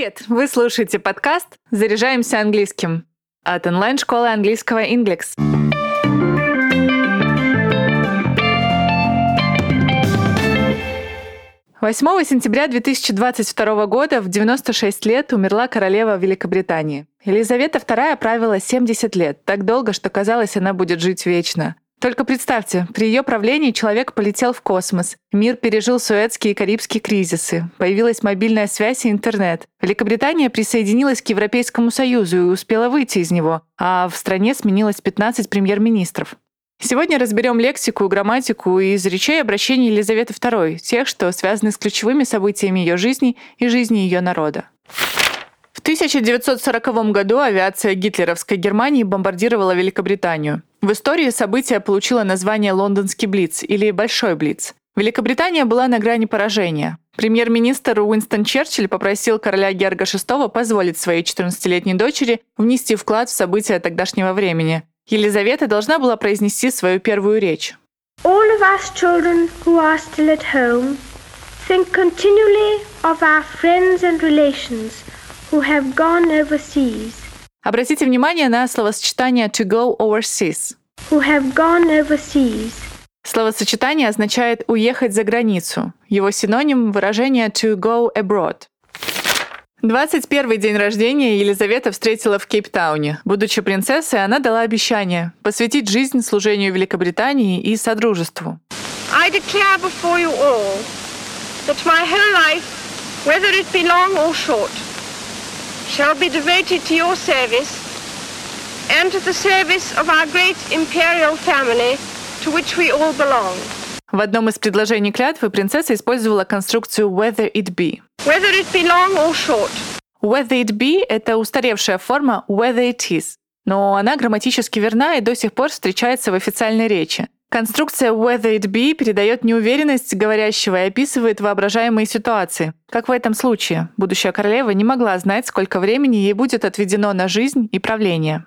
Привет! Вы слушаете подкаст «Заряжаемся английским» от онлайн-школы английского Inglex. Восьмого сентября 2022 года в 96 лет умерла королева Великобритании. Елизавета II правила 70 лет, так долго, что казалось, она будет жить вечно. Только представьте, при ее правлении человек полетел в космос, мир пережил Суэцкие и Карибские кризисы, появилась мобильная связь и интернет. Великобритания присоединилась к Европейскому Союзу и успела выйти из него, а в стране сменилось 15 премьер-министров. Сегодня разберем лексику, грамматику и изречей обращений Елизаветы II, тех, что связаны с ключевыми событиями ее жизни и жизни ее народа. В 1940 году авиация гитлеровской Германии бомбардировала Великобританию. В истории событие получило название «Лондонский Блиц» или «Большой Блиц». Великобритания была на грани поражения. Премьер-министр Уинстон Черчилль попросил короля Герга VI позволить своей 14-летней дочери внести вклад в события тогдашнего времени. Елизавета должна была произнести свою первую речь. All of us children who are still at home think continually of our friends and relations – who have gone overseas. Обратите внимание на словосочетание to go overseas. Who have gone overseas. Словосочетание означает уехать за границу. Его синоним выражение to go abroad. 21 день рождения Елизавета встретила в Кейптауне. Будучи принцессой, она дала обещание посвятить жизнь служению Великобритании и Содружеству. I declare before you all that my whole life, whether it be long or short, shall be devoted to your service and to the service of our great imperial family, to which we all belong. В одном из предложений клятвы принцесса использовала конструкцию whether it be. Whether it be long or short. Whether it be — это устаревшая форма whether it is, но она грамматически верна и до сих пор встречается в официальной речи. Конструкция whether it be передает неуверенность говорящего и описывает воображаемые ситуации. Как в этом случае, будущая королева не могла знать, сколько времени ей будет отведено на жизнь и правление.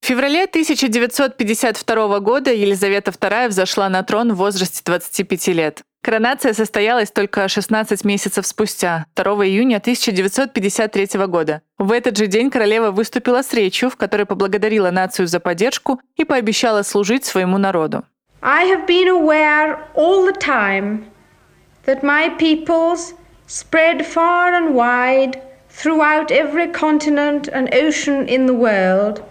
В феврале 1952 года Елизавета II взошла на трон в возрасте 25 лет. Коронация состоялась только 16 месяцев спустя, 2 июня 1953 года. В этот же день королева выступила с речью, в которой поблагодарила нацию за поддержку и пообещала служить своему народу. I have been aware all the time that my peoples, spread far and wide throughout every continent and ocean in the world,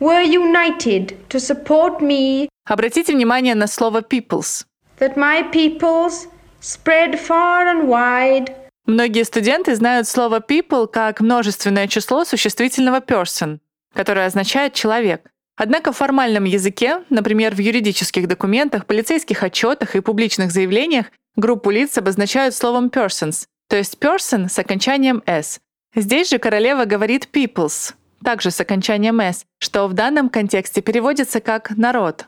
were united to support me. Обратите внимание на слово peoples. That my peoples, spread far and wide. Многие студенты знают слово people как множественное число существительного person, которое означает человек. Однако в формальном языке, например, в юридических документах, полицейских отчетах и публичных заявлениях, группу лиц обозначают словом persons, то есть person с окончанием s. Здесь же королева говорит peoples, также с окончанием s, что в данном контексте переводится как «народ».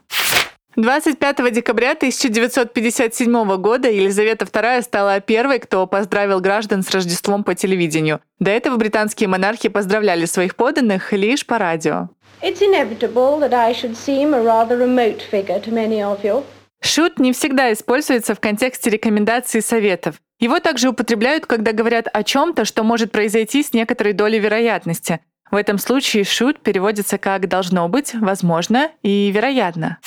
25 декабря 1957 года Елизавета II стала первой, кто поздравил граждан с Рождеством по телевидению. До этого британские монархи поздравляли своих подданных лишь по радио. Шут не всегда используется в контексте рекомендаций и советов. Его также употребляют, когда говорят о чем-то, что может произойти с некоторой долей вероятности. В этом случае шут переводится как «должно быть», «возможно» и «вероятно».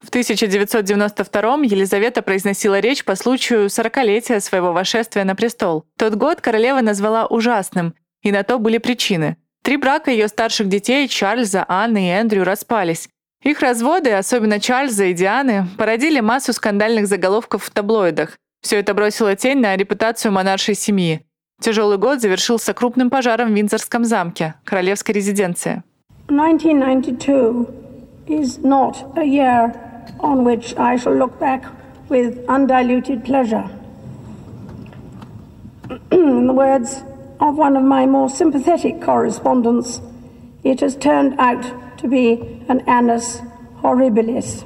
В 1992 Елизавета произносила речь по случаю 40-летия своего восшествия на престол. Тот год королева назвала ужасным, и на то были причины. Три брака ее старших детей, Чарльза, Анны и Эндрю, распались. Их разводы, особенно Чарльза и Дианы, породили массу скандальных заголовков в таблоидах. Все это бросило тень на репутацию монаршей семьи. Тяжелый год завершился крупным пожаром в Виндзорском замке, королевской резиденции. 1992 is not a year on which I shall look back with undiluted of one of my more sympathetic correspondents, it has turned out to be an annus horribilis.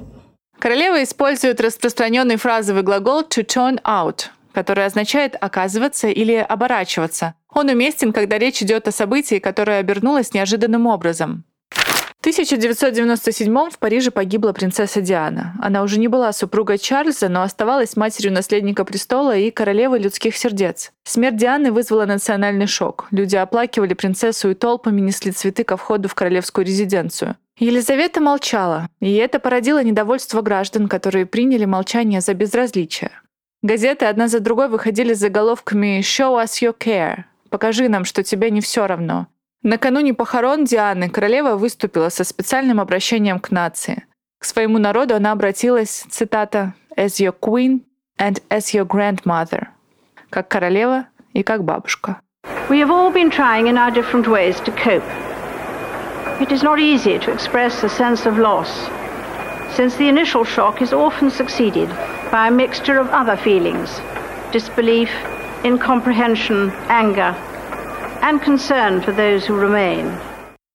Королева использует распространенный фразовый глагол to turn out, который означает оказываться или оборачиваться. Он уместен, когда речь идет о событии, которое обернулось неожиданным образом. 1997 в Париже погибла принцесса Диана. Она уже не была супругой Чарльза, но оставалась матерью наследника престола и королевы людских сердец. Смерть Дианы вызвала национальный шок. Люди оплакивали принцессу и толпами несли цветы ко входу в королевскую резиденцию. Елизавета молчала, и это породило недовольство граждан, которые приняли молчание за безразличие. Газеты одна за другой выходили с заголовками «Show us your care» — «Покажи нам, что тебе не все равно», Накануне похорон Дианы королева выступила со специальным обращением к нации. К своему народу она обратилась, цитата, «as your queen and as your grandmother», как королева и как бабушка. We have all been trying in our different ways to cope. It is not easy to express a sense of loss, since the initial shock is often succeeded by a mixture of other feelings disbelief, incomprehension, anger, and concern for those who remain.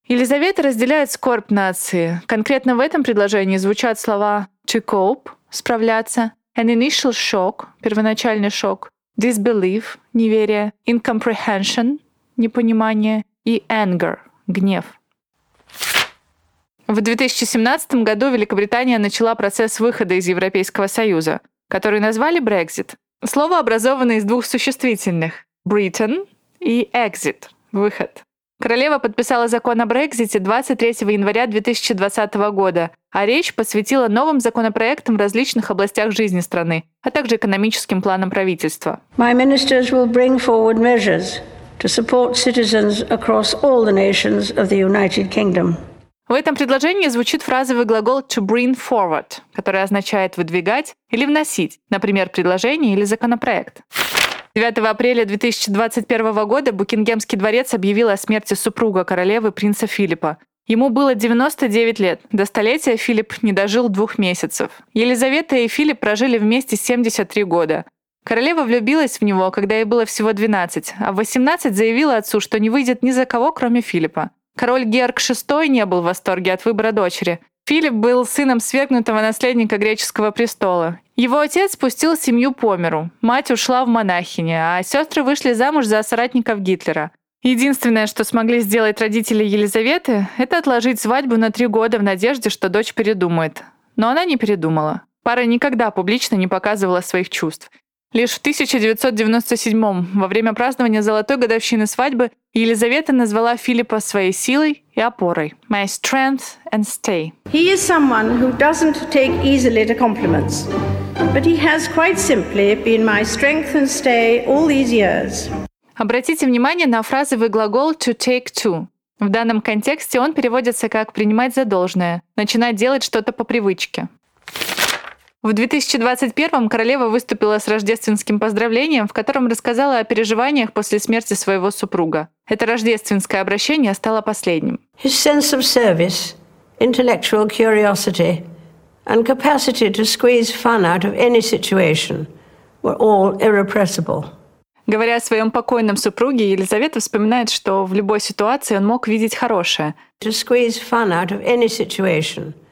Елизавета разделяет скорбь нации. Конкретно в этом предложении звучат слова to cope — справляться, an initial shock — первоначальный шок, disbelief — неверие, incomprehension — непонимание и anger — гнев. В 2017 году Великобритания начала процесс выхода из Европейского Союза, который назвали Brexit. Слово образовано из двух существительных — Britain и exit – выход. Королева подписала закон о Брекзите 23 января 2020 года, а речь посвятила новым законопроектам в различных областях жизни страны, а также экономическим планам правительства. My ministers will bring forward measures to support citizens across all the nations of the United Kingdom. В этом предложении звучит фразовый глагол to bring forward, который означает выдвигать или вносить, например, предложение или законопроект. 9 апреля 2021 года Букингемский дворец объявил о смерти супруга королевы принца Филиппа. Ему было 99 лет. До столетия Филипп не дожил двух месяцев. Елизавета и Филипп прожили вместе 73 года. Королева влюбилась в него, когда ей было всего 12, а в 18 заявила отцу, что не выйдет ни за кого, кроме Филиппа. Король Георг VI не был в восторге от выбора дочери. Филипп был сыном свергнутого наследника греческого престола. Его отец спустил семью по миру. Мать ушла в монахини, а сестры вышли замуж за соратников Гитлера. Единственное, что смогли сделать родители Елизаветы, это отложить свадьбу на три года в надежде, что дочь передумает. Но она не передумала. Пара никогда публично не показывала своих чувств. Лишь в 1997 во время празднования золотой годовщины свадьбы Елизавета назвала Филиппа своей силой и опорой. My strength and stay. He is someone who doesn't take easily to compliments, but he has quite simply been my strength and stay all these years. Обратите внимание на фразовый глагол to take to. В данном контексте он переводится как «принимать за должное», «начинать делать что-то по привычке». В 2021 королева выступила с рождественским поздравлением, в котором рассказала о переживаниях после смерти своего супруга. Это рождественское обращение стало последним. His sense of service, intellectual curiosity, and capacity to squeeze fun out of any situation were all irrepressible. Говоря о своем покойном супруге, Елизавета вспоминает, что в любой ситуации он мог видеть хорошее. To squeeze fun out of any situation –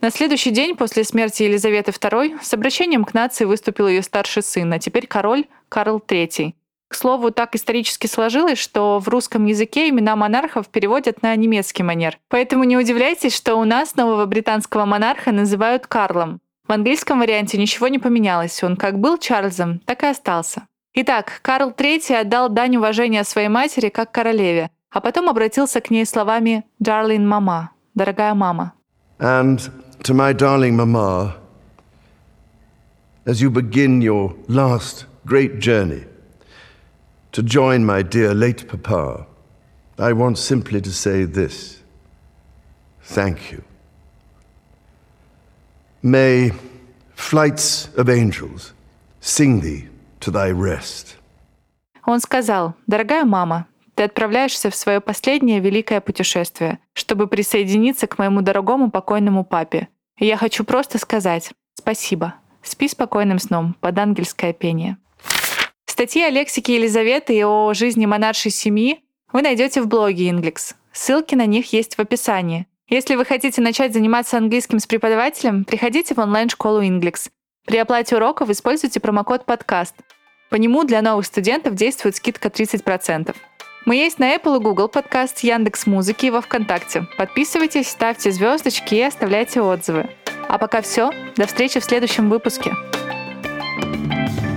на следующий день после смерти Елизаветы II с обращением к нации выступил ее старший сын, а теперь король Карл III. К слову, так исторически сложилось, что в русском языке имена монархов переводят на немецкий манер. Поэтому не удивляйтесь, что у нас нового британского монарха называют Карлом. В английском варианте ничего не поменялось, он как был Чарльзом, так и остался. Итак, Карл III отдал дань уважения своей матери как королеве, а потом обратился к ней словами «Darling мама», «Дорогая мама». And to my darling Mamma, as you begin your last great journey to join my dear late Papa, I want simply to say this thank you. May flights of angels sing thee to thy rest. Он сказал, дорогая мама, Ты отправляешься в свое последнее великое путешествие, чтобы присоединиться к моему дорогому покойному папе. Я хочу просто сказать спасибо. Спи спокойным сном под ангельское пение. Статьи о лексике Елизаветы и о жизни монаршей семьи вы найдете в блоге Inglix. Ссылки на них есть в описании. Если вы хотите начать заниматься английским с преподавателем, приходите в онлайн-школу Inglix. При оплате уроков используйте промокод подкаст. По нему для новых студентов действует скидка 30%. Мы есть на Apple и Google подкаст, Яндекс Музыки и во Вконтакте. Подписывайтесь, ставьте звездочки и оставляйте отзывы. А пока все. До встречи в следующем выпуске. thank you